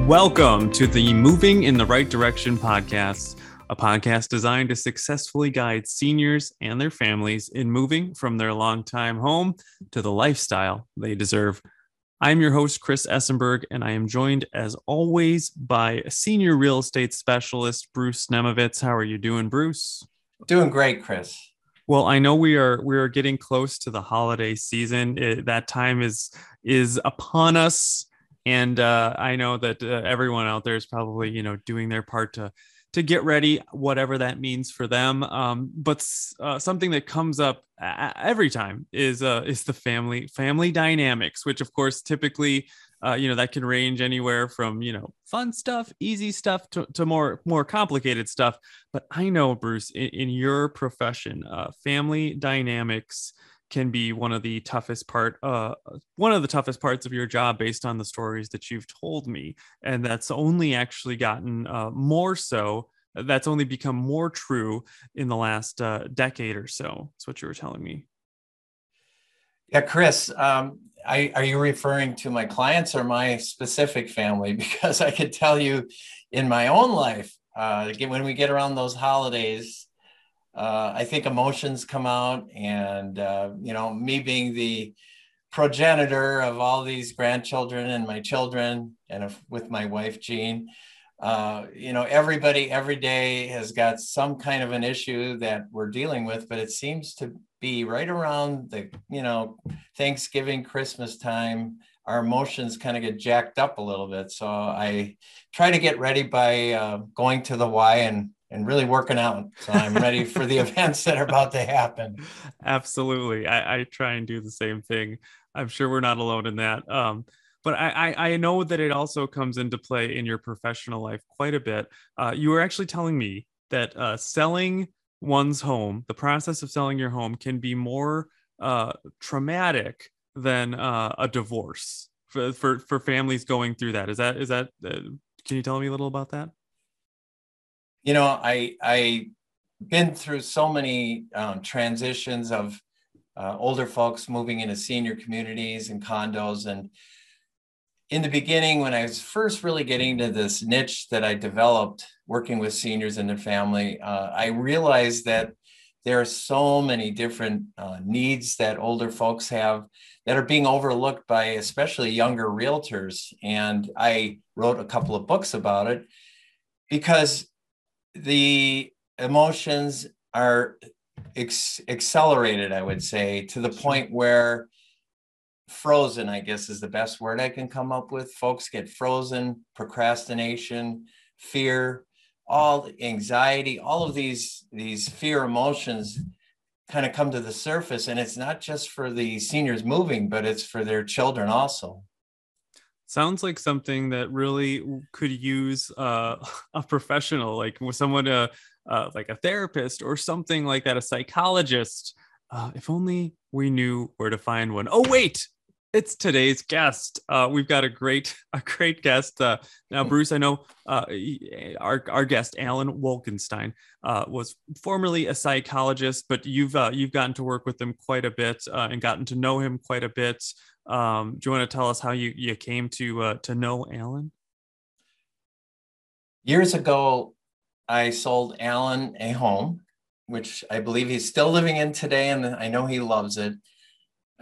Welcome to the Moving in the Right Direction podcast, a podcast designed to successfully guide seniors and their families in moving from their longtime home to the lifestyle they deserve. I'm your host, Chris Essenberg, and I am joined as always by senior real estate specialist, Bruce Nemovitz. How are you doing, Bruce? Doing great, Chris. Well, I know we are we are getting close to the holiday season. It, that time is is upon us and uh, I know that uh, everyone out there is probably you know doing their part to to get ready, whatever that means for them. Um, but uh, something that comes up every time is uh, is the family family dynamics, which of course typically uh, you know that can range anywhere from you know fun stuff, easy stuff to, to more more complicated stuff. But I know Bruce, in, in your profession, uh, family dynamics can be one of the toughest part uh one of the toughest parts of your job based on the stories that you've told me and that's only actually gotten uh, more so that's only become more true in the last uh, decade or so that's what you were telling me. Yeah chris um, I, are you referring to my clients or my specific family? Because i could tell you in my own life uh, when we get around those holidays uh, I think emotions come out, and uh, you know, me being the progenitor of all these grandchildren and my children, and if, with my wife Jean, uh, you know, everybody every day has got some kind of an issue that we're dealing with, but it seems to be right around the you know Thanksgiving, Christmas time. Our emotions kind of get jacked up a little bit, so I try to get ready by uh, going to the Y and and really working out. So I'm ready for the events that are about to happen. Absolutely. I, I, try and do the same thing. I'm sure we're not alone in that. Um, but I, I, I, know that it also comes into play in your professional life quite a bit. Uh, you were actually telling me that uh, selling one's home, the process of selling your home, can be more uh, traumatic than uh, a divorce for, for for families going through that. Is that is that? Uh, can you tell me a little about that? You know, I I been through so many um, transitions of uh, older folks moving into senior communities and condos, and in the beginning, when I was first really getting to this niche that I developed, working with seniors and their family, uh, I realized that there are so many different uh, needs that older folks have that are being overlooked by especially younger realtors. And I wrote a couple of books about it because the emotions are ex- accelerated, I would say, to the point where frozen, I guess is the best word I can come up with. Folks get frozen, procrastination, fear, all anxiety, all of these these fear emotions kind of come to the surface. And it's not just for the seniors moving but it's for their children also sounds like something that really could use uh, a professional like someone uh, uh, like a therapist or something like that a psychologist. Uh, if only we knew where to find one. Oh wait! It's today's guest. Uh, we've got a great a great guest. Uh, now bruce i know uh, our, our guest alan wolkenstein uh, was formerly a psychologist but you've uh, you've gotten to work with him quite a bit uh, and gotten to know him quite a bit um, do you want to tell us how you, you came to uh, to know Alan? Years ago, I sold Alan a home, which I believe he's still living in today, and I know he loves it.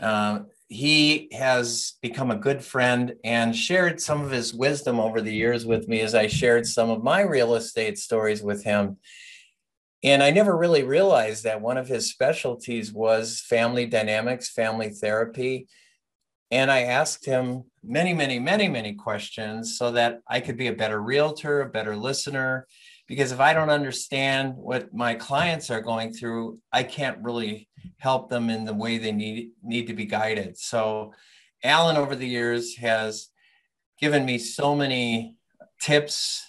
Uh, he has become a good friend and shared some of his wisdom over the years with me as I shared some of my real estate stories with him. And I never really realized that one of his specialties was family dynamics, family therapy, and I asked him many, many, many, many questions so that I could be a better realtor, a better listener. Because if I don't understand what my clients are going through, I can't really help them in the way they need need to be guided. So, Alan over the years has given me so many tips,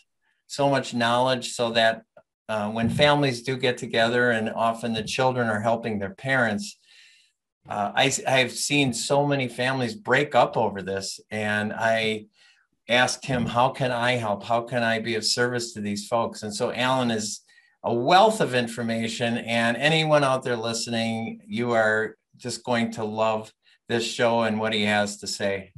so much knowledge, so that uh, when families do get together, and often the children are helping their parents, uh, I, I've seen so many families break up over this, and I asked him, How can I help? How can I be of service to these folks? And so Alan is a wealth of information, and anyone out there listening, you are just going to love this show and what he has to say.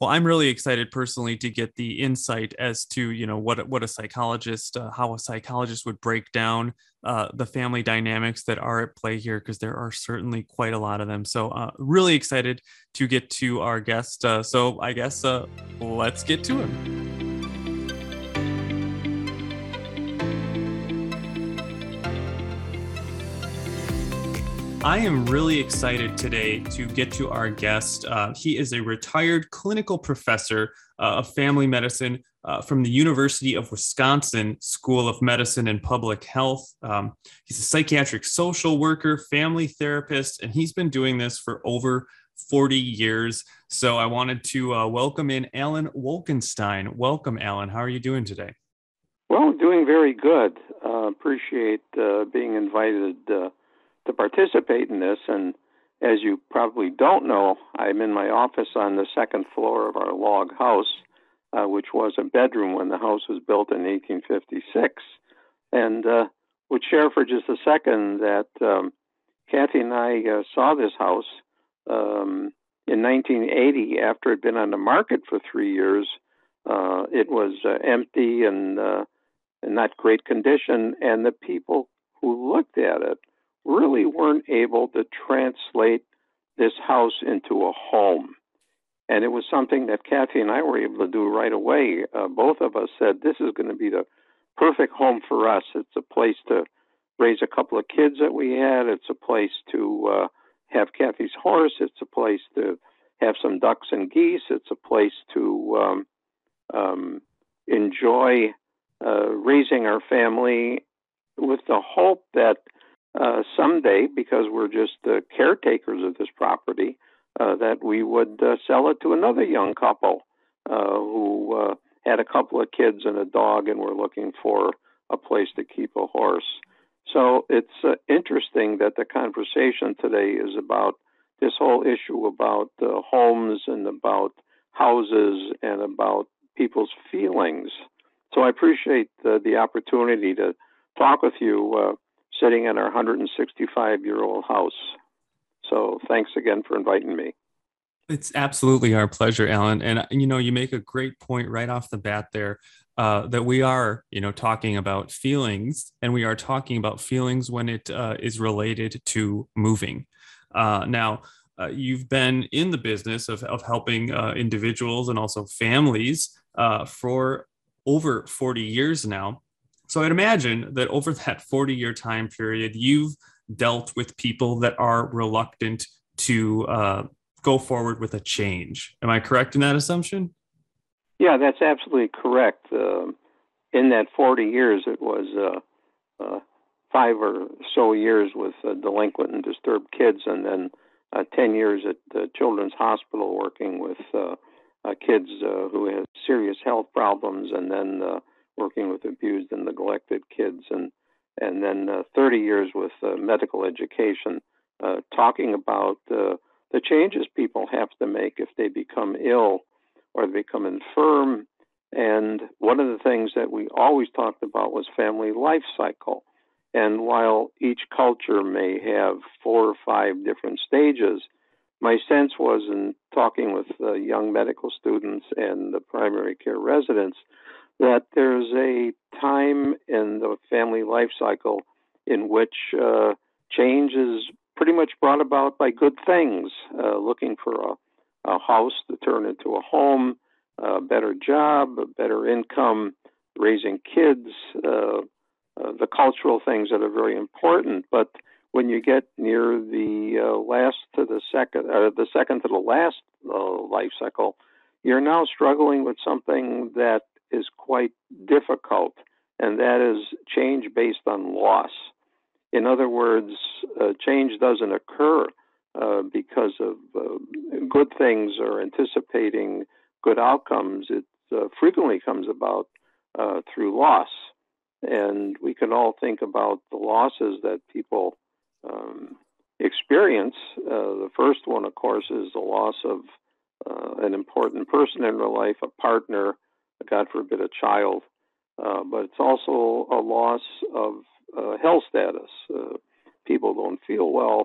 Well, I'm really excited personally to get the insight as to you know what what a psychologist, uh, how a psychologist would break down uh, the family dynamics that are at play here, because there are certainly quite a lot of them. So, uh, really excited to get to our guest. Uh, so, I guess uh, let's get to him. I am really excited today to get to our guest. Uh, he is a retired clinical professor of family medicine uh, from the University of Wisconsin School of Medicine and Public Health. Um, he's a psychiatric social worker, family therapist, and he's been doing this for over 40 years. So I wanted to uh, welcome in Alan Wolkenstein. Welcome, Alan. How are you doing today? Well, doing very good. Uh, appreciate uh, being invited to participate in this. And as you probably don't know, I'm in my office on the second floor of our log house, uh, which was a bedroom when the house was built in 1856. And uh, would share for just a second that um, Kathy and I uh, saw this house um, in 1980 after it had been on the market for three years. Uh, it was uh, empty and uh, in not great condition, and the people who looked at it really weren't able to translate this house into a home. And it was something that Kathy and I were able to do right away. Uh, both of us said, This is going to be the perfect home for us. It's a place to raise a couple of kids that we had, it's a place to uh, have Kathy's horse, it's a place to have some ducks and geese, it's a place to um, um, enjoy uh, raising our family with the hope that uh, someday, because we're just the caretakers of this property, uh, that we would uh, sell it to another young couple uh, who uh, had a couple of kids and a dog and were looking for a place to keep a horse. So it's uh, interesting that the conversation today is about this whole issue about homes and about houses and about people's feelings. So I appreciate the, the opportunity to talk with you sitting in our 165 year old house. So thanks again for inviting me. It's absolutely our pleasure, Alan. And you know, you make a great point right off the bat there uh, that we are, you know, talking about feelings, and we are talking about feelings when it uh, is related to moving. Uh, now, uh, you've been in the business of, of helping uh, individuals and also families uh, for over 40 years now. So I'd imagine that over that 40 year time period, you've dealt with people that are reluctant to uh, go forward with a change. Am I correct in that assumption? Yeah, that's absolutely correct. Uh, in that 40 years, it was uh, uh five or so years with uh, delinquent and disturbed kids, and then uh, 10 years at the Children's Hospital working with kids who had serious health problems, and then working with abused and neglected kids, and and then uh, 30 years with uh, medical education, uh, talking about the changes people have to make if they become ill or they become infirm. And one of the things that we always talked about was family life cycle. And while each culture may have four or five different stages, my sense was in talking with uh, young medical students and the primary care residents that there's a time in the family life cycle in which uh, change is pretty much brought about by good things, uh, looking for a, a, house to turn into a home, a better job, a better income, raising kids, uh, uh the cultural things that are very important. But when you get near the uh, last to the second, uh, the second to the last life cycle, you're now struggling with something that quite difficult, and that is change based on loss. In other words, uh, change doesn't occur uh, because of uh, good things or anticipating good outcomes. It uh, frequently comes about uh, through loss. And we can all think about the losses that people um, experience. Uh, the first one, of course, is the loss of an important person in their life, a partner, God forbid, a child. Uh, but it's also a loss of uh, health status. Uh, people don't feel well.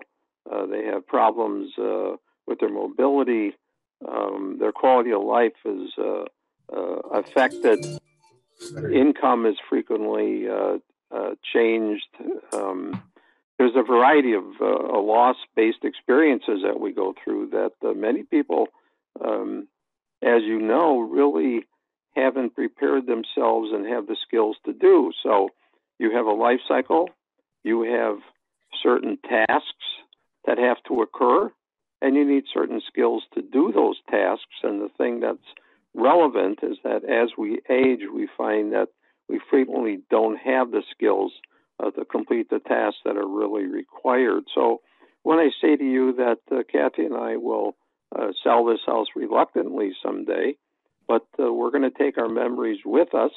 Uh, they have problems uh, with their mobility. um, their quality of life is uh, affected. Income is frequently changed. Um, there's a variety of uh, loss-based experiences that we go through that many people, um, as you know, really haven't prepared themselves and have the skills to do. So you have a life cycle, you have certain tasks that have to occur, and you need certain skills to do those tasks. And the thing that's relevant is that as we age, we find that we frequently don't have the skills uh, to complete the tasks that are really required. So when I say to you that uh, Kathy and I will uh, sell this house reluctantly someday, but uh, we're going to take our memories with us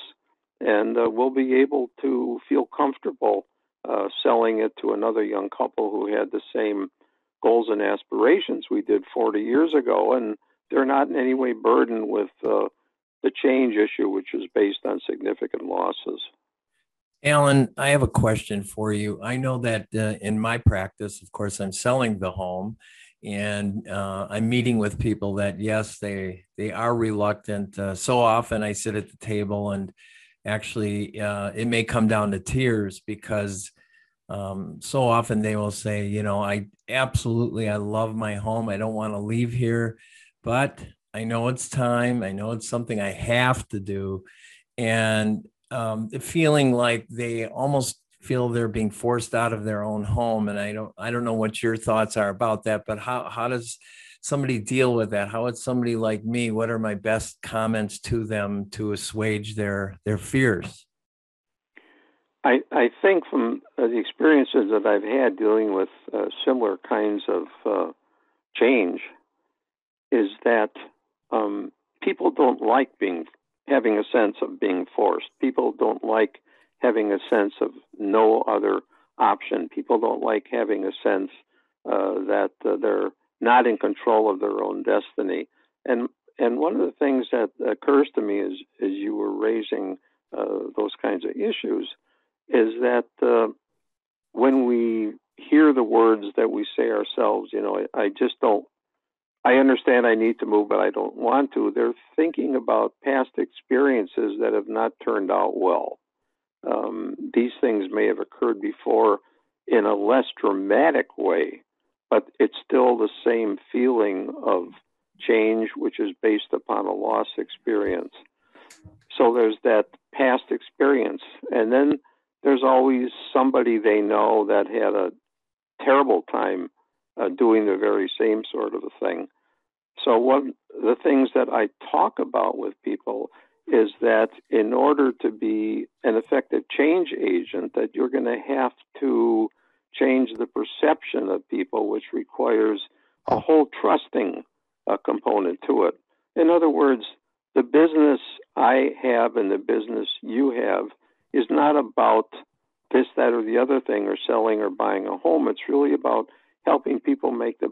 and uh, we'll be able to feel comfortable uh, selling it to another young couple who had the same goals and aspirations we did 40 years ago. And they're not in any way burdened with uh, the change issue, which is based on significant losses. Alan, I have a question for you. I know that uh, in my practice, of course, I'm selling the home, and uh, I'm meeting with people that yes, they they are reluctant. Uh, so often, I sit at the table, and actually, uh, it may come down to tears because um, so often they will say, you know, I absolutely I love my home. I don't want to leave here but I know it's time. I know it's something I have to do. And um, feeling like they almost feel they're being forced out of their own home. And I don't, I don't know what your thoughts are about that, but how, how does somebody deal with that? How would somebody like me, what are my best comments to them to assuage their, their fears? I, I think from the experiences that I've had dealing with uh, similar kinds of uh, change, is that um, people don't like being having a sense of being forced. People don't like having a sense of no other option. People don't like having a sense uh, that uh, they're not in control of their own destiny. And and one of the things that occurs to me as as you were raising uh, those kinds of issues is that uh, when we hear the words that we say ourselves, you know, I, I just don't I understand I need to move, but I don't want to. They're thinking about past experiences that have not turned out well. Um, these things may have occurred before in a less dramatic way, but it's still the same feeling of change, which is based upon a loss experience. So there's that past experience. And then there's always somebody they know that had a terrible time uh, doing the very same sort of a thing. So, one the things that I talk about with people is that in order to be an effective change agent, that you're going to have to change the perception of people, which requires a whole trusting uh, component to it. In other words, the business I have and the business you have is not about this, that, or the other thing, or selling or buying a home. It's really about helping people make the,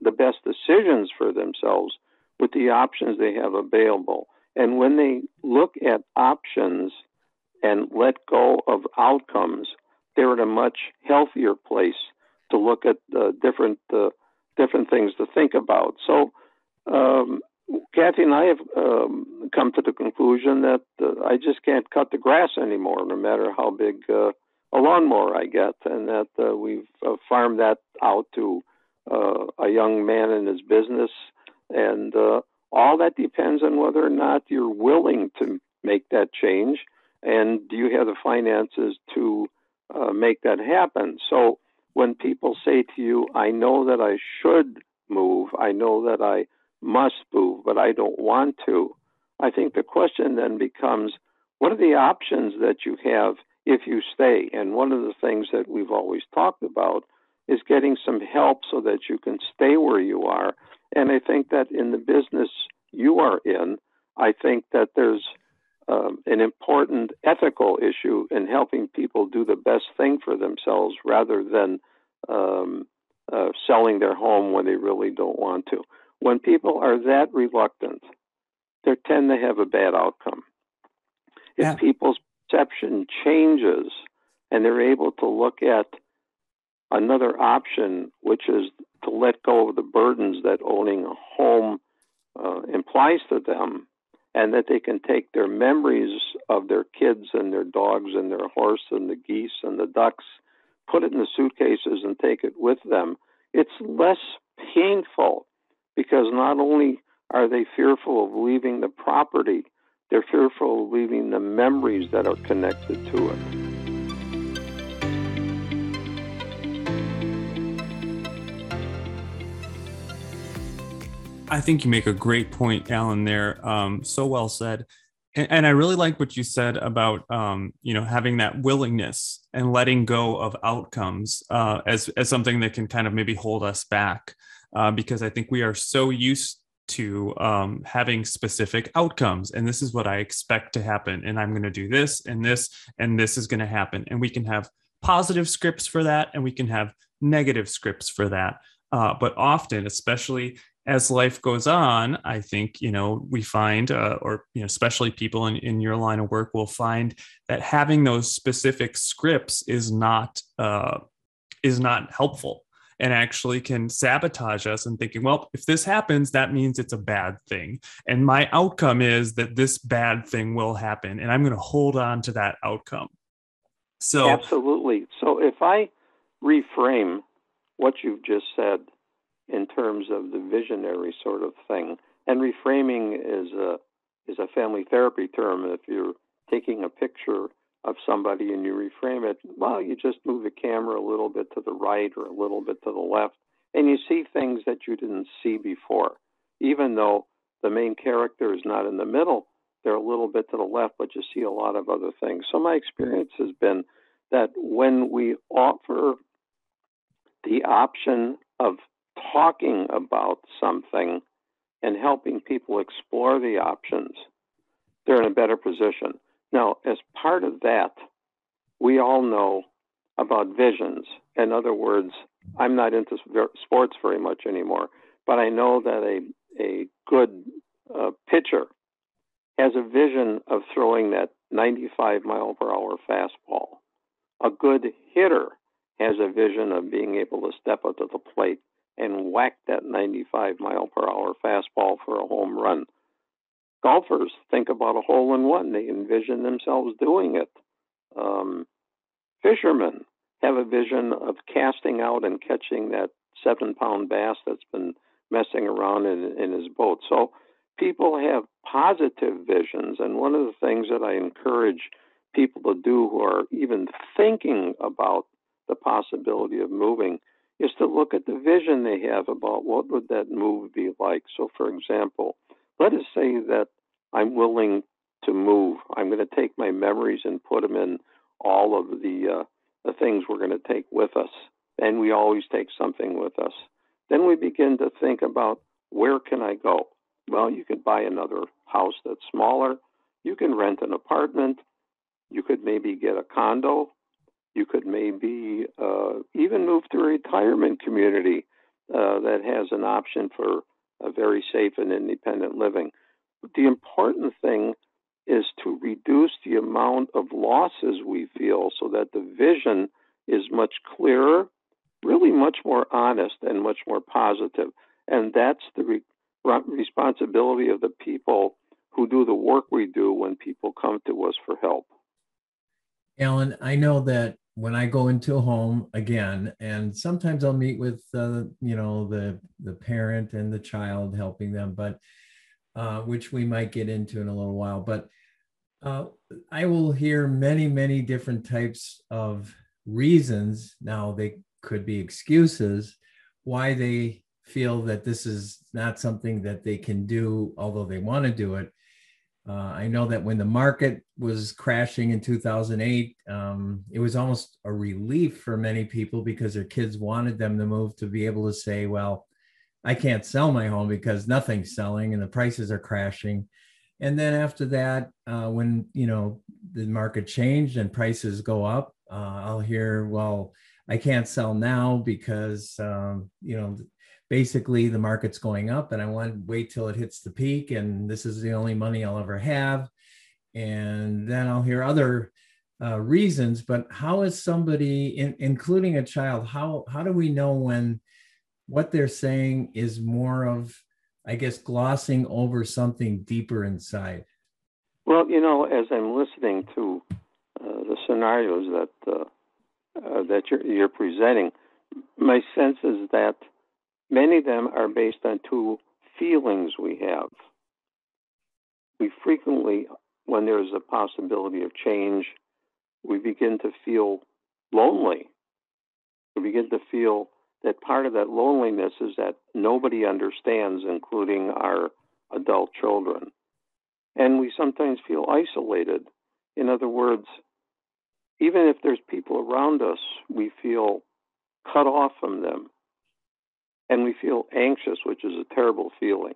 the best decisions for themselves with the options they have available. And when they look at options and let go of outcomes, they're in a much healthier place to look at different different things to think about. So, um, Kathy and I have um, come to the conclusion that uh, I just can't cut the grass anymore, no matter how big uh, a lawnmower I get, and that uh, we've uh, farmed that out to uh, a young man in his business, and uh, all that depends on whether or not you're willing to make that change, and do you have the finances to uh, make that happen. So when people say to you, "I know that I should move, I know that I must move, but I don't want to," I think the question then becomes, what are the options that you have? if you stay. And one of the things that we've always talked about is getting some help so that you can stay where you are. And I think that in the business you are in, I think that there's um, an important ethical issue in helping people do the best thing for themselves rather than um, uh, selling their home when they really don't want to. When people are that reluctant, they tend to have a bad outcome. If yeah. people's perception changes and they're able to look at another option, which is to let go of the burdens that owning a home uh, implies to them, and that they can take their memories of their kids and their dogs and their horse and the geese and the ducks, put it in the suitcases and take it with them. It's less painful because not only are they fearful of leaving the property, they're fearful of leaving the memories that are connected to it. I think you make a great point, Alan. There, um, so well said, and, and, I really like what you said about um, you know having that willingness and letting go of outcomes uh, as as something that can kind of maybe hold us back, uh, because I think we are so used to um, having specific outcomes and this is what i expect to happen and i'm going to do this and this and this is going to happen and we can have positive scripts for that and we can have negative scripts for that uh, but often especially as life goes on i think you know we find uh, or you know especially people in, in your line of work will find that having those specific scripts is not uh, is not helpful and actually can sabotage us and thinking, well, if this happens, that means it's a bad thing. And my outcome is that this bad thing will happen. And I'm going to hold on to that outcome. So, absolutely. So, if I reframe what you've just said in terms of the visionary sort of thing, and reframing is a is a family therapy term. If you're taking a picture of somebody and you reframe it, well, you just move the camera a little bit to the right or a little bit to the left, and you see things that you didn't see before. Even though the main character is not in the middle, they're a little bit to the left, but you see a lot of other things. So my experience has been that when we offer the option of talking about something and helping people explore the options, they're in a better position. Now, as part of that, we all know about visions. In other words, I'm not into sports very much anymore, but I know that a, a good uh, pitcher has a vision of throwing that 95 mile per hour fastball. A good hitter has a vision of being able to step up to the plate and whacked that 95 mile per hour fastball for a home run golfers think about a hole in one. They envision themselves doing it. Um, fishermen have a vision of casting out and catching that seven pound bass that's been messing around in, in his boat. So people have positive visions. And one of the things that I encourage people to do who are even thinking about the possibility of moving is to look at the vision they have about what would that move be like. So for example, let us say that I'm willing to move. I'm going to take my memories and put them in all of the uh, the things we're going to take with us, and we always take something with us. Then we begin to think about where can I go? Well, you could buy another house that's smaller. You can rent an apartment. You could maybe get a condo. You could maybe uh, even move to a retirement community uh, that has an option for a very safe and independent living. But the important thing is to reduce the amount of losses we feel so that the vision is much clearer, really much more honest, and much more positive. And that's the re- responsibility of the people who do the work we do when people come to us for help. Alan, I know that when I go into a home again, and sometimes I'll meet with uh, you know the the parent and the child helping them, but uh, which we might get into in a little while. But uh, I will hear many many different types of reasons. Now they could be excuses why they feel that this is not something that they can do, although they want to do it. Uh, I know that when the market was crashing in 2008, um, it was almost a relief for many people because their kids wanted them to move to be able to say, well, I can't sell my home because nothing's selling and the prices are crashing. And then after that, uh, when you know the market changed and prices go up, uh, I'll hear, well, I can't sell now because um, you know basically the market's going up and I want to wait till it hits the peak and this is the only money I'll ever have. And then I'll hear other uh, reasons, but how is somebody, in, including a child, how, how do we know when what they're saying is more of I guess, glossing over something deeper inside? Well, you know, as I'm listening to uh, the scenarios that uh, uh, that you're, you're presenting, my sense is that many of them are based on two feelings we have. We frequently, when there's a possibility of change, we begin to feel lonely. We begin to feel that part of that loneliness is that nobody understands, including our adult children. And we sometimes feel isolated. In other words, even if there's people around us, we feel cut off from them. And we feel anxious, which is a terrible feeling.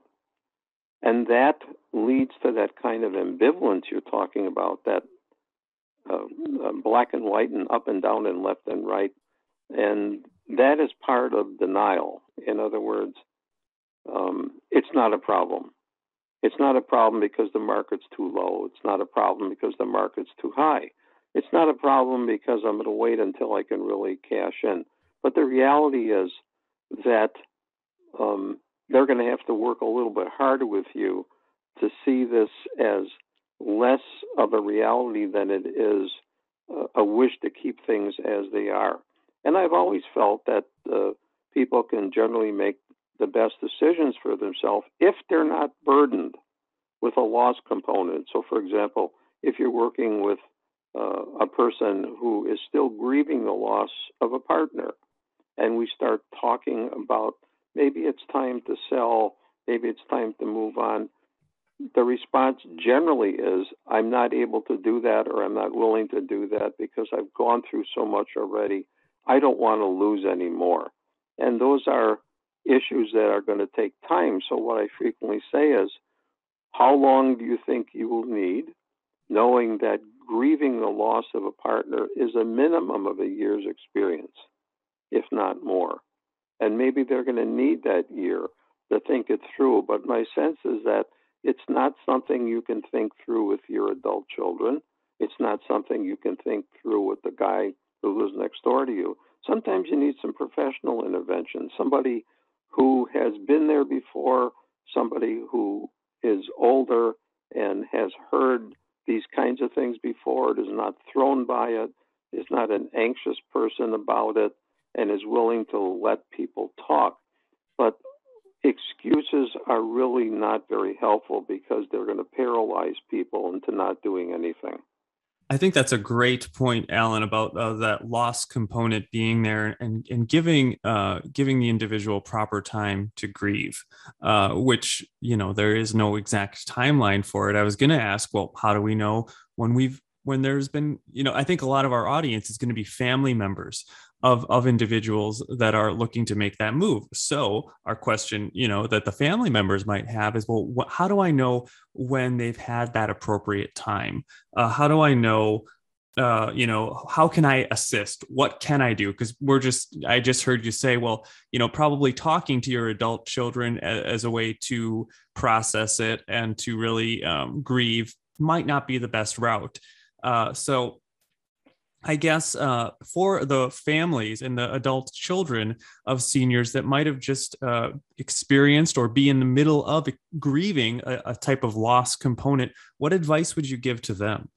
And that leads to that kind of ambivalence you're talking about, that uh, black and white and up and down and left and right. And that is part of denial. In other words, um, it's not a problem. It's not a problem because the market's too low. It's not a problem because the market's too high. It's not a problem because I'm going to wait until I can really cash in. But the reality is that um, they're going to have to work a little bit harder with you to see this as less of a reality than it is a wish to keep things as they are. And I've always felt that uh, people can generally make the best decisions for themselves if they're not burdened with a loss component. So, for example, if you're working with uh, a person who is still grieving the loss of a partner, and we start talking about maybe it's time to sell, maybe it's time to move on, the response generally is I'm not able to do that or I'm not willing to do that because I've gone through so much already I don't want to lose any more. And those are issues that are going to take time. So, what I frequently say is, how long do you think you will need, knowing that grieving the loss of a partner is a minimum of a year's experience, if not more? And maybe they're going to need that year to think it through. But my sense is that it's not something you can think through with your adult children. It's not something you can think through with the guy who lives next door to you. Sometimes you need some professional intervention, somebody who has been there before, somebody who is older and has heard these kinds of things before, is not thrown by it, is not an anxious person about it, and is willing to let people talk. But excuses are really not very helpful because they're going to paralyze people into not doing anything. I think that's a great point, Alan, about uh, that loss component being there and, and giving uh, giving the individual proper time to grieve, uh, which you know there is no exact timeline for it. I was going to ask, well, how do we know when we've when there's been you know I think a lot of our audience is going to be family members of of individuals that are looking to make that move. So our question you know that the family members might have is well how do i know when they've had that appropriate time? Uh, how do i know uh, you know how can i assist? What can i do? Because we're just i just heard you say well you know probably talking to your adult children as, as a way to process it and to really um, grieve might not be the best route. Uh, so I guess uh, for the families and the adult children of seniors that might have just uh, experienced or be in the middle of grieving a, a, type of loss component, what advice would you give to them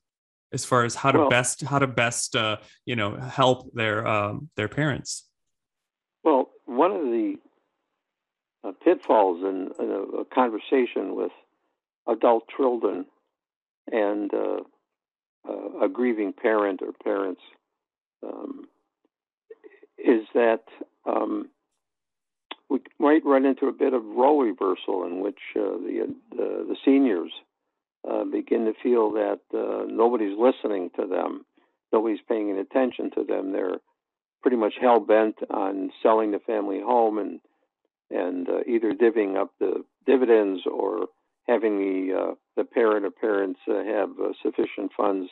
as far as how to well, best how to best uh, you know help their um, their parents? Well, one of the uh, pitfalls in, in a, a, conversation with adult children and uh, uh, a grieving parent or parents um, is that um, we might run into a bit of role reversal in which uh, the, the, the seniors uh, begin to feel that uh, nobody's listening to them, nobody's paying any attention to them. They're pretty much hell bent on selling the family home and and uh, either divvying up the dividends or having the uh, the parent or parents uh, have uh, sufficient funds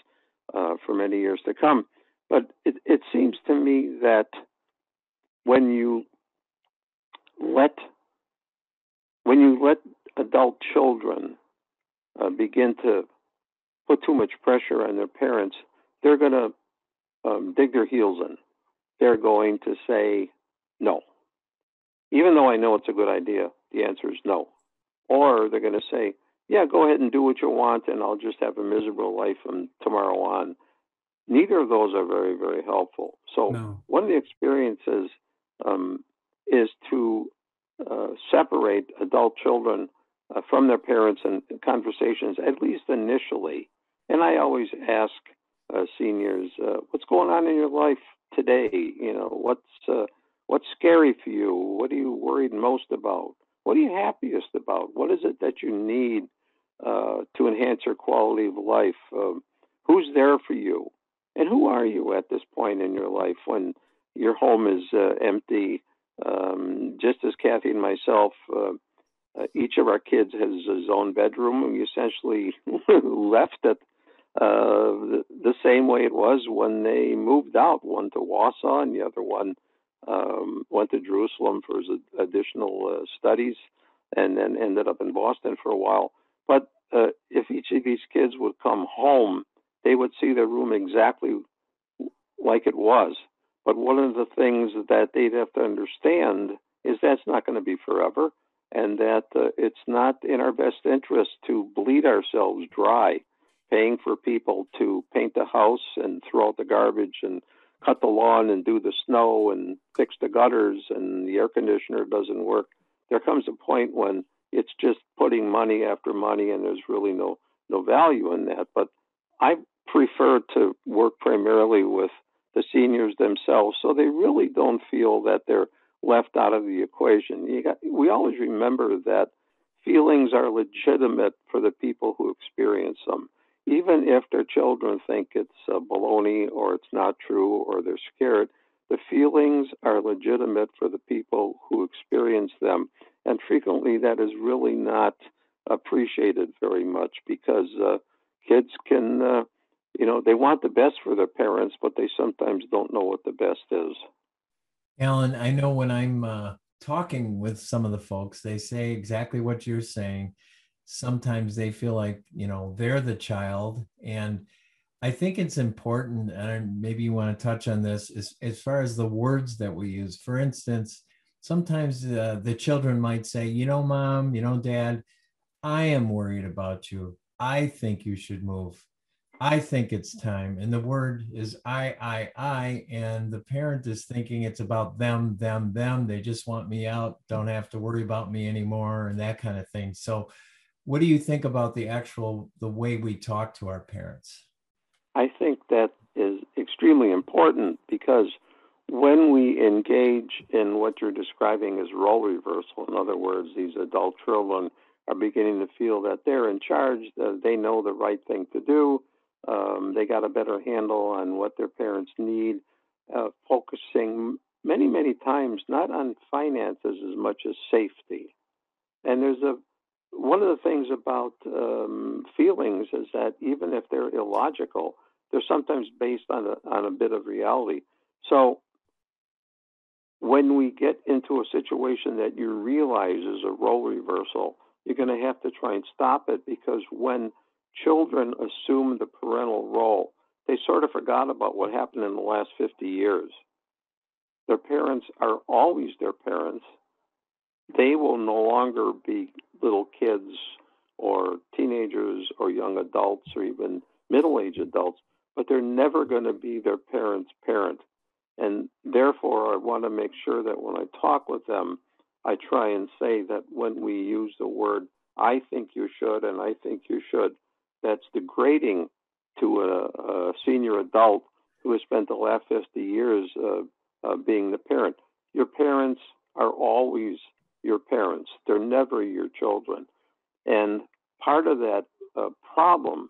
uh, for many years to come. But it, it seems to me that when you let when you let adult children uh, begin to put too much pressure on their parents, they're going to um, dig their heels in. They're going to say no. Even though I know it's a good idea, the answer is no. or they're going to say, yeah, go ahead and do what you want, and I'll just have a miserable life from tomorrow on. Neither of those are very, very helpful. So, no. one of the experiences um, is to uh, separate adult children uh, from their parents in conversations, at least initially. And I always ask uh, seniors, uh, "What's going on in your life today? You know, what's uh, what's scary for you? What are you worried most about? What are you happiest about? What is it that you need uh, to enhance your quality of life? Um, who's there for you? And who are you at this point in your life when your home is uh, empty? Um, just as Kathy and myself, uh, uh each of our kids has his own bedroom, we essentially left it uh, the, the, same way it was when they moved out. One to Wausau, and the other one um, went to Jerusalem for his additional studies, and then ended up in Boston for a while. But uh, if each of these kids would come home, they would see their room exactly like it was. But one of the things that they'd have to understand is that's not going to be forever, and that uh, it's not in our best interest to bleed ourselves dry, paying for people to paint the house and throw out the garbage and cut the lawn and do the snow and fix the gutters and the air conditioner doesn't work. There comes a point when it's just putting money after money and there's really no no value in that. But I prefer to work primarily with the seniors themselves so they really don't feel that they're left out of the equation. Got, we always remember that feelings are legitimate for the people who experience them even if their children think it's uh, baloney or it's not true or they're scared, the feelings are legitimate for the people who experience them. And frequently that is really not appreciated very much because uh, kids can, uh, you know, they want the best for their parents, but they sometimes don't know what the best is. Alan, I know when I'm uh, talking with some of the folks, they say exactly what you're saying sometimes they feel like you know they're the child and i think it's important and maybe you want to touch on this as, as far as the words that we use for instance sometimes uh, the children might say you know mom you know dad i am worried about you. I think you should move. I think it's time. And the word is i i i and the parent is thinking it's about them them them. They just want me out don't have to worry about me anymore and that kind of thing. So what do you think about the actual the way we talk to our parents? I think that is extremely important because when we engage in what you're describing as role reversal in other words these adult children are beginning to feel that they're in charge that they know the right thing to do um, they got a better handle on what their parents need uh, focusing many many times not on finances as much as safety and there's a one of the things about um, feelings is that even if they're illogical, they're sometimes based on a, on a bit of reality. So when we get into a situation that you realize is a role reversal, you're going to have to try and stop it because when children assume the parental role, they sort of forgot about what happened in the last 50 years. Their parents are always their parents. They will no longer be little kids or teenagers or young adults or even middle aged adults, but they're never going to be their parent's parent. And therefore, I want to make sure that when I talk with them, I try and say that when we use the word, I think you should and I think you should, that's degrading to a, a senior adult who has spent the last 50 years uh, uh, being the parent. Your parents are always your parents. They're never your children. And part of that uh, problem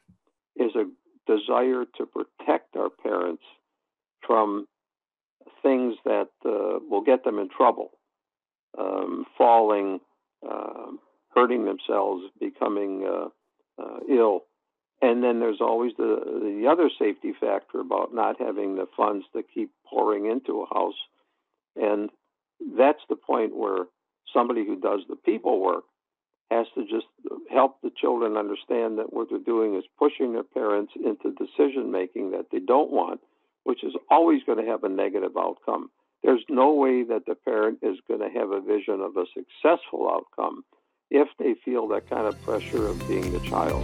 is a desire to protect our parents from things that uh, will get them in trouble, um, falling, uh, hurting themselves, becoming uh, uh, ill. And then there's always the the other safety factor about not having the funds to keep pouring into a house, and that's the point where somebody who does the people work has to just help the children understand that what they're doing is pushing their parents into decision making that they don't want, which is always going to have a negative outcome. There's no way that the parent is going to have a vision of a successful outcome if they feel that kind of pressure of being the child.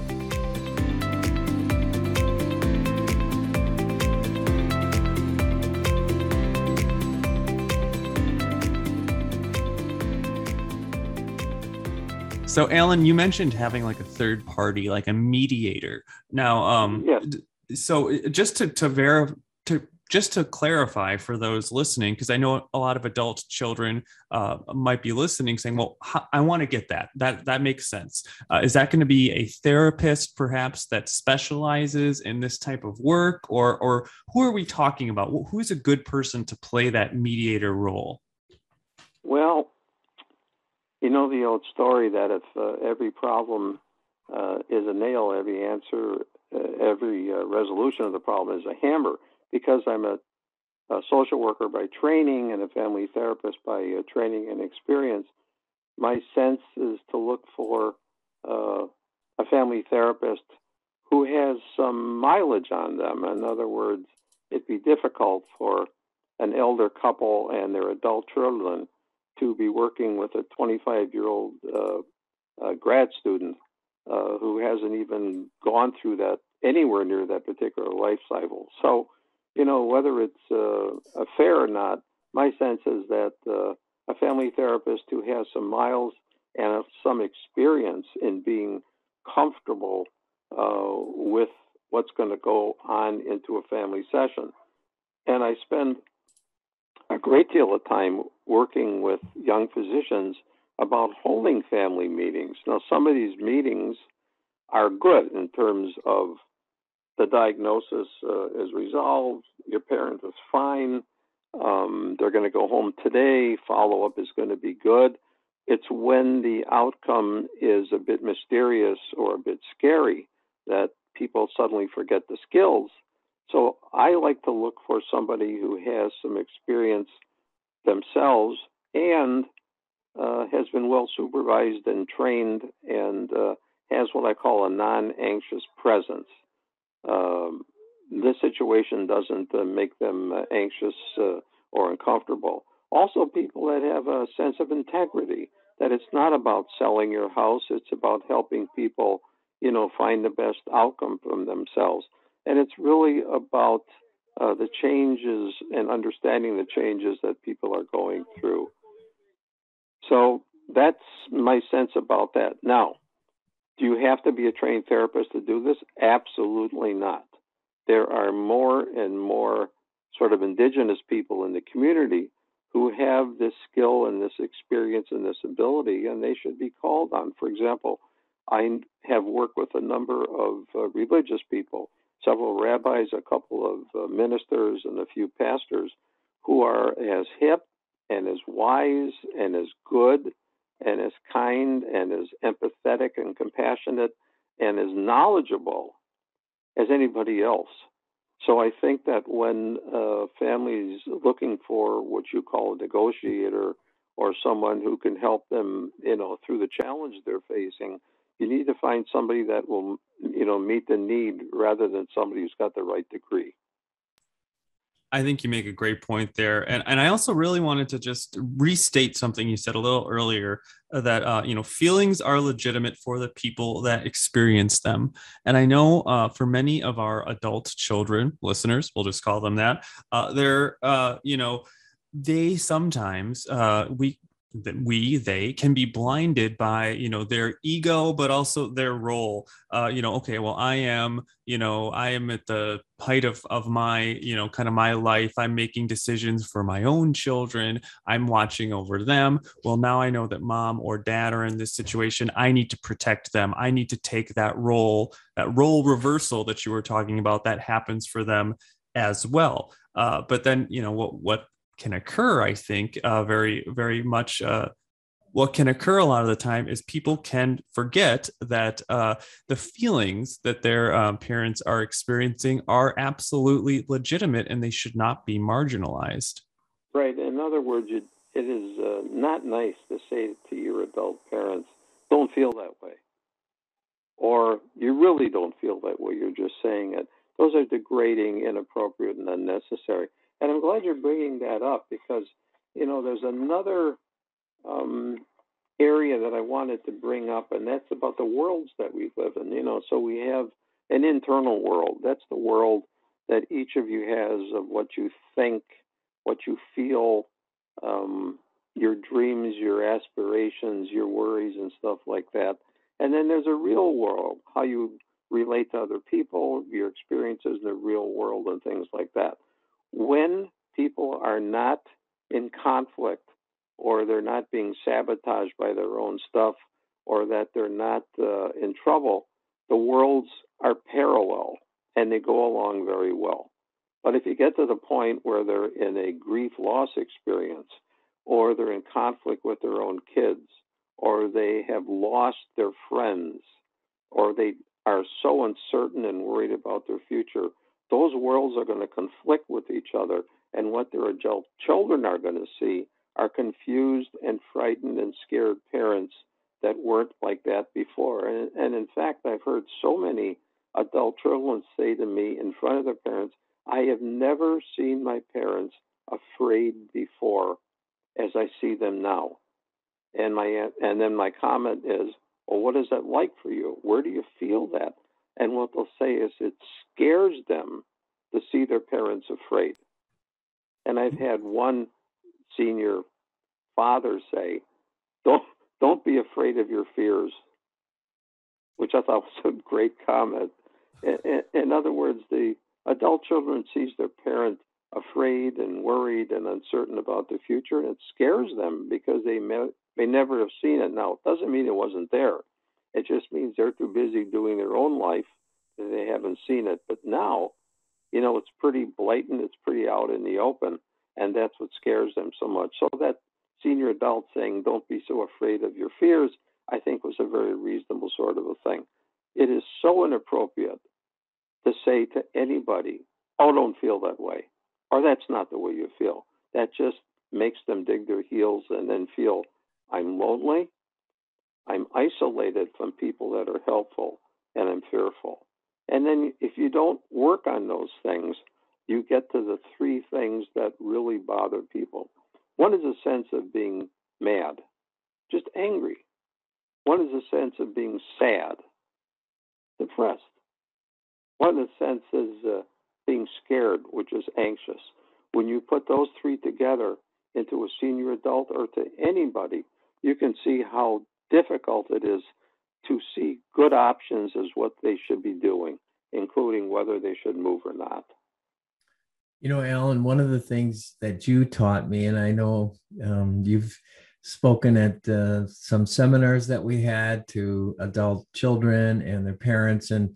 So, Alan, you mentioned having like a third party, like a mediator. Now, um, yes. so uh, just to to verify just to clarify for those listening, because I know a lot of adult children uh, might be listening, saying, "Well, I want to get that. That that makes sense." Uh, is that going to be a therapist, perhaps, that specializes in this type of work, or or who are we talking about? Who is a good person to play that mediator role? Well, you know the old story that if uh, every problem uh, is a nail, every answer, uh, every uh, resolution of the problem is a hammer. Because I'm a, a, social worker by training and a family therapist by uh, training and experience, my sense is to look for uh, a family therapist who has some mileage on them. In other words, it'd be difficult for an elder couple and their adult children to be working with a 25 year old uh, uh, grad student uh, who hasn't even gone through that anywhere near that particular life cycle. So, you know, whether it's uh, fair or not, my sense is that uh, a family therapist who has some miles and some experience in being comfortable uh, with what's going to go on into a family session. And I spend a great deal of time working with young physicians about holding family meetings. Now, some of these meetings are good in terms of the diagnosis uh, is resolved, your parent is fine, um, they're going to go home today, follow up is going to be good. It's when the outcome is a bit mysterious or a bit scary that people suddenly forget the skills so I like to look for somebody who has some experience themselves and uh, has been well supervised and trained and uh, has what I call a non anxious presence. Um, this situation doesn't uh, make them uh, anxious uh, or uncomfortable. Also, people that have a sense of integrity, that it's not about selling your house, it's about helping people, you know, find the best outcome from themselves and it's really about uh, the changes and understanding the changes that people are going through. So that's my sense about that. Now, do you have to be a trained therapist to do this? Absolutely not. There are more and more sort of indigenous people in the community who have this skill and this experience and this ability, and they should be called on. For example, I have worked with a number of uh, religious people several rabbis, a couple of uh, ministers, and a few pastors who are as hip and as wise and as good and as kind and as empathetic and compassionate and as knowledgeable as anybody else. So I think that when uh, families looking for what you call a negotiator or someone who can help them, you know, through the challenge they're facing, you need to find somebody that will, you know, meet the need rather than somebody who's got the right degree. I think you make a great point there, and and I also really wanted to just restate something you said a little earlier uh, that uh, you know feelings are legitimate for the people that experience them, and I know uh, for many of our adult children listeners, we'll just call them that, uh, they're uh, you know they sometimes uh, we that we they can be blinded by you know their ego but also their role. Uh you know okay well i am you know i am at the height of of my you know kind of my life. I'm making decisions for my own children. I'm watching over them. Well now i know that mom or dad are in this situation. I need to protect them. I need to take that role that role reversal that you were talking about that happens for them as well. Uh, but then you know what what can occur, I think, uh, very, very much. Uh, what can occur a lot of the time is people can forget that uh, the feelings that their um, parents are experiencing are absolutely legitimate and they should not be marginalized. Right. In other words, it, it is uh, not nice to say to your adult parents, don't feel that way. Or you really don't feel that way, you're just saying it. Those are degrading, inappropriate, and unnecessary. And I'm glad you're bringing that up because, you know, there's another um, area that I wanted to bring up, and that's about the worlds that we live in. You know, so we have an internal world. That's the world that each of you has of what you think, what you feel, um, your dreams, your aspirations, your worries, and stuff like that. And then there's a real world, how you relate to other people, your experiences in the real world, and things like that. When people are not in conflict or they're not being sabotaged by their own stuff or that they're not uh, in trouble, the worlds are parallel and they go along very well. But if you get to the point where they're in a grief loss experience, or they're in conflict with their own kids, or they have lost their friends, or they are so uncertain and worried about their future, those worlds are going to conflict with each other. And what their adult children are going to see are confused and frightened and scared parents that weren't like that before. And, and in fact, I've heard so many adult children say to me in front of their parents, I have never seen my parents afraid before as I see them now. And my and then my comment is, well, what is that like for you? Where do you feel that? And what they'll say is it scares them to see their parents afraid. And I've had one senior father say, Don't don't be afraid of your fears, which I thought was a great comment. In, other words, the adult children sees their parent afraid and worried and uncertain about the future, and it scares them because they may, may never have seen it. Now, it doesn't mean it wasn't there. It just means they're too busy doing their own life that they haven't seen it. But now, you know, it's pretty blatant, it's pretty out in the open, and that's what scares them so much. So that senior adult saying, don't be so afraid of your fears, I think was a very reasonable sort of a thing. It is so inappropriate to say to anybody, oh, don't feel that way, or that's not the way you feel. That just makes them dig their heels and then feel, I'm lonely, I'm isolated from people that are helpful, and I'm fearful. And then if you don't work on those things, you get to the three things that really bother people. One is a sense of being mad, just angry. One is a sense of being sad, depressed. One the sense is uh, being scared, which is anxious. When you put those three together into a senior adult or to anybody, you can see how difficult it is to see good options as what they should be doing, including whether they should move or not. You know, Alan, one of the things that you taught me, and I know um, you've spoken at uh, some seminars that we had to adult children and their parents, and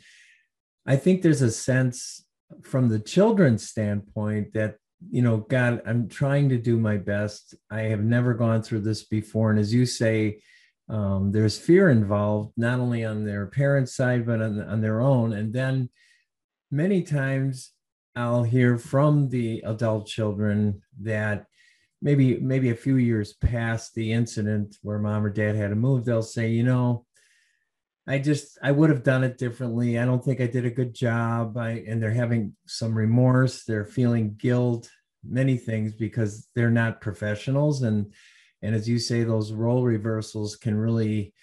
I think there's a sense from the children's standpoint that you know god i'm trying to do my best i have never gone through this before and as you say um, there's fear involved not only on their parents side but on, on their own and then many times i'll hear from the adult children that maybe maybe a few years past the incident where mom or dad had to move they'll say you know I just I would have done it differently. I don't think I did a good job. I and they're having some remorse. They're feeling guilt, many things because they're not professionals. And and as you say, those role reversals can really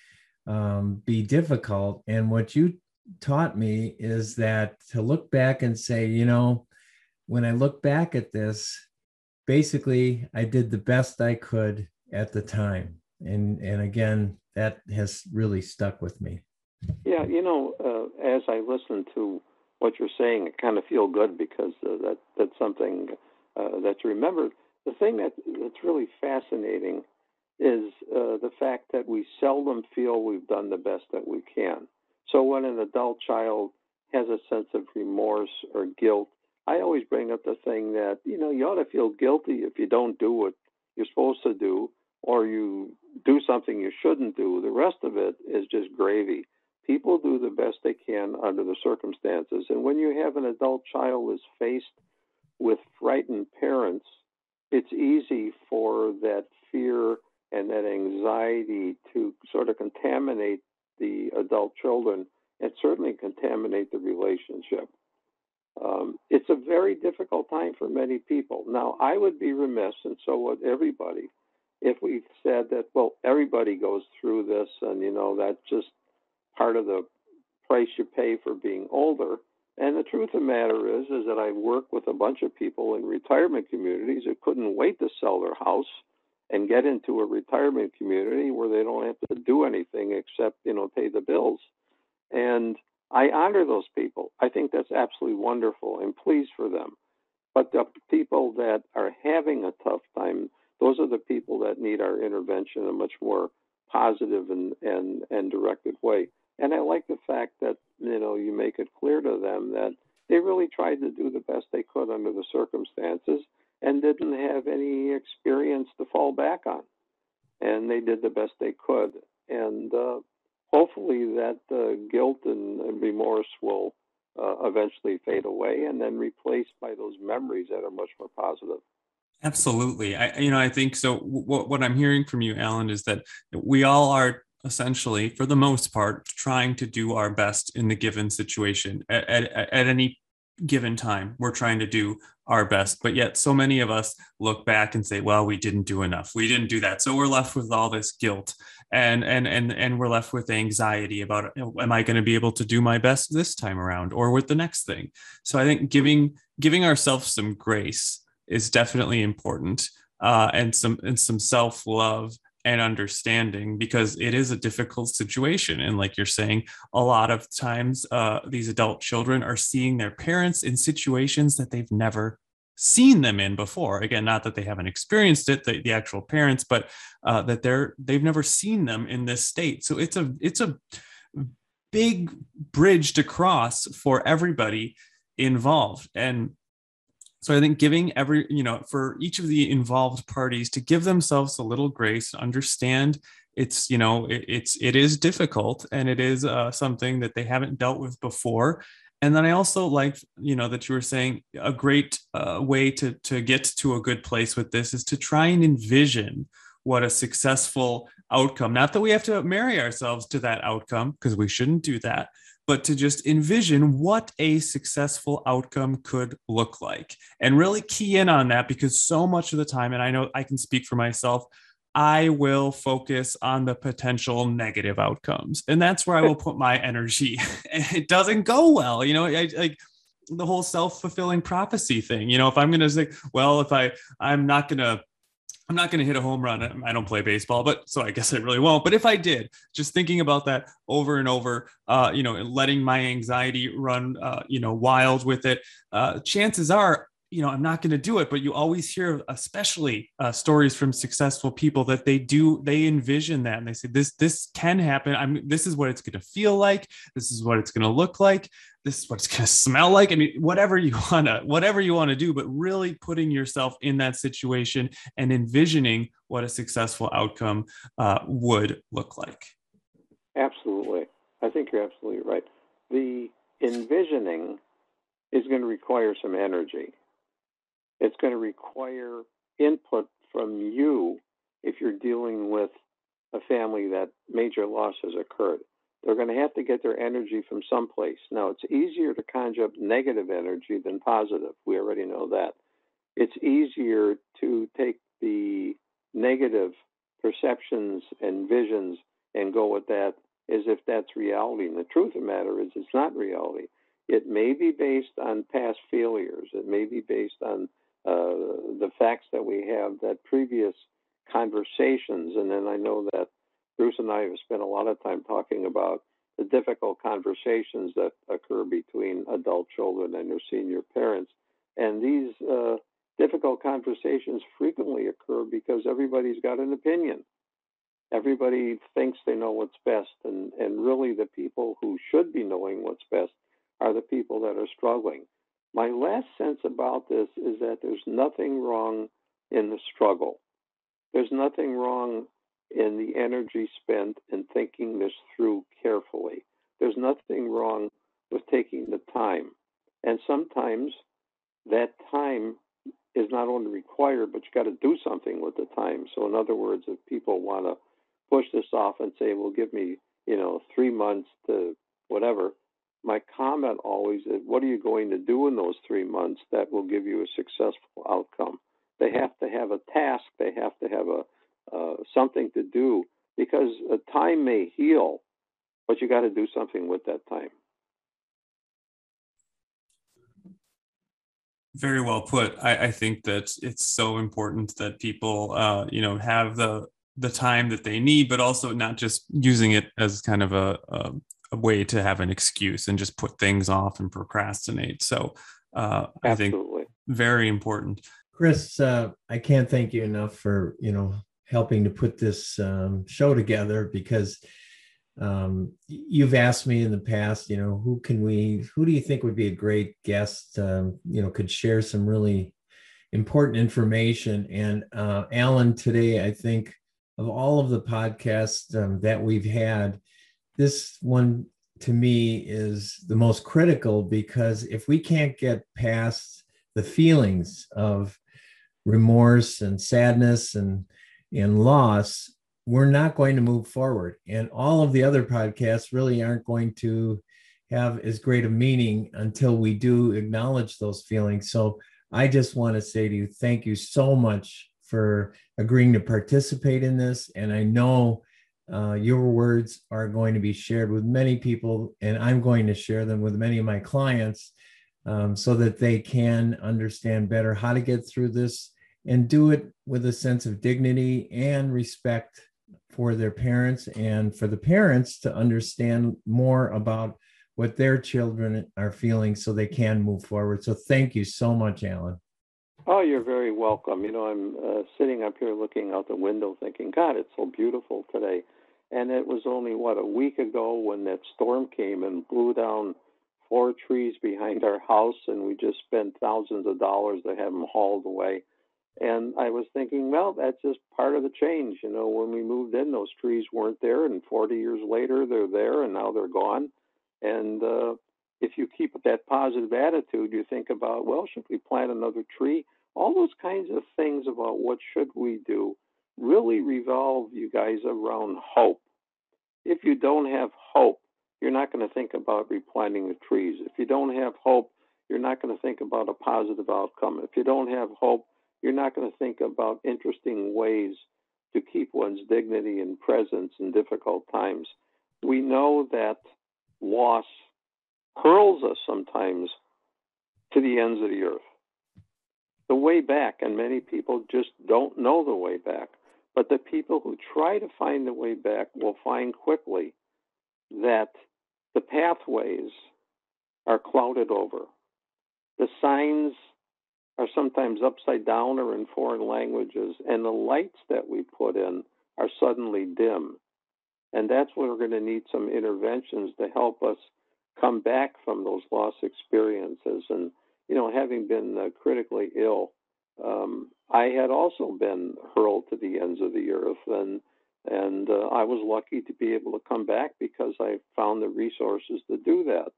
um, be difficult. And what you taught me is that to look back and say, you know, when I look back at this, basically I did the best I could at the time. And and again, that has really stuck with me. Yeah, you know, uh, as I listen to what you're saying, I kind of feel good because uh, that that's something uh, that you remember. The thing that that's really fascinating is uh, the fact that we seldom feel we've done the best that we can. So when an adult child has a sense of remorse or guilt, I always bring up the thing that you know you ought to feel guilty if you don't do what you're supposed to do or you do something you shouldn't do. The rest of it is just gravy people do the best they can under the circumstances. And when you have an adult child is faced with frightened parents, it's easy for that fear and that anxiety to sort of contaminate the adult children and certainly contaminate the relationship. Um, it's a very difficult time for many people. Now, I would be remiss, and so would everybody, if we said that, well, everybody goes through this, and you know that's just part of the price you pay for being older. And the truth of the matter is, is that I work with a bunch of people in retirement communities who couldn't wait to sell their house and get into a retirement community where they don't have to do anything except, you know, pay the bills. And I honor those people. I think that's absolutely wonderful and pleased for them. But the people that are having a tough time, those are the people that need our intervention in a much more positive and, and, and directed way. And I like the fact that, you know, you make it clear to them that they really tried to do the best they could under the circumstances and didn't have any experience to fall back on. And they did the best they could. And uh, hopefully that uh, guilt and, remorse will uh, eventually fade away and then replaced by those memories that are much more positive. Absolutely. I, you know, I think so. What I'm hearing from you, Alan, is that we all are essentially, for the most part, trying to do our best in the given situation. At, at, at any given time we're trying to do our best but yet so many of us look back and say well we didn't do enough. We didn't do that. So we're left with all this guilt and and and and we're left with anxiety about am i going to be able to do my best this time around or with the next thing? So i think giving giving ourselves some grace is definitely important uh, and some and some self love and understanding because it is a difficult situation. And like you're saying a lot of times uh, these adult children are seeing their parents in situations that they've never seen them in before. Again not that they haven't experienced it the, the actual parents but uh, that they're they've never seen them in this state. So it's a it's a big bridge to cross for everybody involved. And so I think giving every, you know, for each of the involved parties to give themselves a little grace, understand it's, you know, it, it's, it is difficult and it is uh, something that they haven't dealt with before. And then I also like, you know, that you were saying a great uh, way to, to get to a good place with this is to try and envision what a successful outcome, not that we have to marry ourselves to that outcome because we shouldn't do that, but to just envision what a successful outcome could look like and really key in on that because so much of the time, and I know I can speak for myself, I will focus on the potential negative outcomes. And that's where I will put my energy. it doesn't go well. You know, I like the whole self-fulfilling prophecy thing. You know, if I'm gonna say, well, if I I'm not gonna I'm not going to hit a home run. I don't play baseball, but so I guess I really won't. But if I did, just thinking about that over and over, uh, you know, and letting my anxiety run, uh, you know, wild with it, uh, chances are you know i'm not going to do it but you always hear especially uh, stories from successful people that they do they envision that and they say this this can happen. I'm this is what it's going to feel like. This is what it's going to look like. This is what it's going to smell like. I mean whatever you want to whatever you want to do but really putting yourself in that situation and envisioning what a successful outcome uh, would look like. Absolutely. I think you're absolutely right. The envisioning is going to require some energy it's going to require input from you if you're dealing with a family that major loss has occurred. They're going to have to get their energy from someplace. Now, it's easier to conjure up negative energy than positive. We already know that. It's easier to take the negative perceptions and visions and go with that as if that's reality. And the truth of the matter is, it's not reality. It may be based on past failures, it may be based on the facts that we have, that previous conversations, and then I know that Bruce and I have spent a lot of time talking about the difficult conversations that occur between adult children and their senior parents. And these uh, difficult conversations frequently occur because everybody's got an opinion. Everybody thinks they know what's best, and, and really the people who should be knowing what's best are the people that are struggling. My last sense about this is that there's nothing wrong in the struggle. There's nothing wrong in the energy spent in thinking this through carefully. There's nothing wrong with taking the time. And sometimes that time is not only required, but you got to do something with the time. So, in other words, if people want to push this off and say, well, give me, you know, three months to whatever, my comment always is what are you going to do in those three months that will give you a successful outcome? They have to have a task, they have to have a, uh, something to do because time may heal, but you got to do something with that time. Very well put. I, I think that it's so important that people, uh, you know, have the the time that they need, but also not just using it as kind of a, a, a way to have an excuse and just put things off and procrastinate. So uh, I think very important. Chris, uh, I can't thank you enough for you know helping to put this um, show together because um, you've asked me in the past, you know, who can we, who do you think would be a great guest, um, you know, could share some really important information. And uh, Alan, today, I think of all of the podcasts um, that we've had, this one to me is the most critical because if we can't get past the feelings of remorse and sadness and and loss we're not going to move forward. And all of the other podcasts really aren't going to have as great a meaning until we do acknowledge those feelings. So I just want to say to you, thank you so much for agreeing to participate in this. And I know uh, your words are going to be shared with many people, and I'm going to share them with many of my clients um, so that they can understand better how to get through this and do it with a sense of dignity and respect for their parents and for the parents to understand more about what their children are feeling so they can move forward. So thank you so much, Alan. Oh, you're very welcome. You know, I'm uh, sitting up here looking out the window thinking, God, it's so beautiful today. And it was only, what, a week ago when that storm came and blew down four trees behind our house, and we just spent thousands of dollars to have them hauled away. And I was thinking, well, that's just part of the change. You know, when we moved in, those trees weren't there, and 40 years later, they're there, and now they're gone. And uh, if you keep that positive attitude, you think about, well, should we plant another tree? All those kinds of things about what should we do really revolve, you guys, around hope. If you don't have hope, you're not going to think about replanting the trees. If you don't have hope, you're not going to think about a positive outcome. If you don't have hope, you're not going to think about interesting ways to keep one's dignity and presence in difficult times. We know that loss hurls us sometimes to the ends of the earth. The way back, and many people just don't know the way back. But the people who try to find the way back will find quickly that the pathways are clouded over. The signs are sometimes upside down or in foreign languages, and the lights that we put in are suddenly dim. And that's where we're going to need some interventions to help us come back from those lost experiences. And, you know, having been uh, critically ill, um, I had also been hurled to the ends of the earth. And, and uh, I was lucky to be able to come back because I found the resources to do that.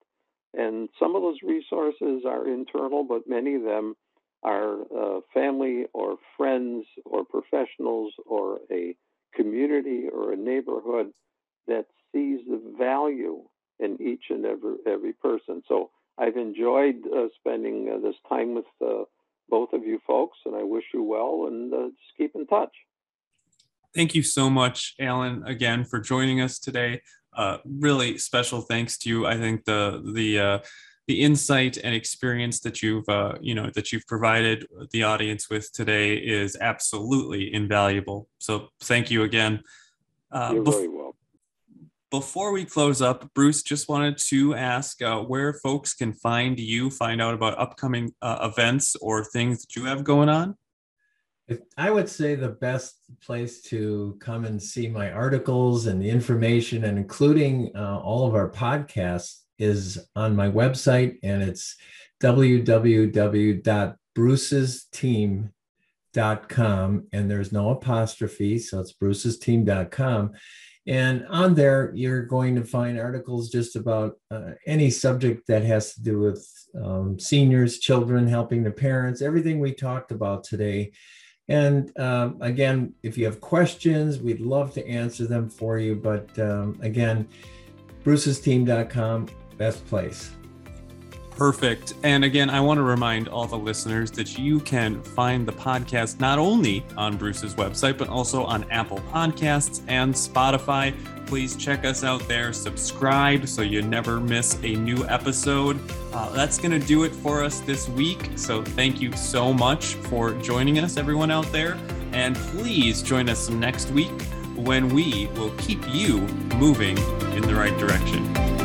And some of those resources are internal, but many of them are uh, family or friends or professionals or a community or a neighborhood that sees the value in each and every every person. So I've enjoyed uh, spending uh, this time with uh, both of you folks, and I wish you well. And uh, just keep in touch. Thank you so much, Alan, again for joining us today. Uh, really special thanks to you. I think the the the insight and experience that you've uh, you know that you've provided the audience with today is absolutely invaluable. So thank you again. Uh, You're very welcome. Before we close up, Bruce just wanted to ask uh, where folks can find you, find out about upcoming uh, events or things that you have going on. I would say the best place to come and see my articles and the information, and including uh, all of our podcasts, is on my website, and it's www.brucesteam.com. And there's no apostrophe, so it's brucesteam.com. And on there, you're going to find articles just about uh, any subject that has to do with um, seniors, children, helping the parents, everything we talked about today. And um, again, if you have questions, we'd love to answer them for you. But um, again, brucesteam.com best place. Perfect. And again, I want to remind all the listeners that you can find the podcast not only on Bruce's website, but also on Apple Podcasts and Spotify. Please check us out there, subscribe so you never miss a new episode. Uh, that's going to do it for us this week. So thank you so much for joining us, everyone out there. And please join us next week when we will keep you moving in the right direction.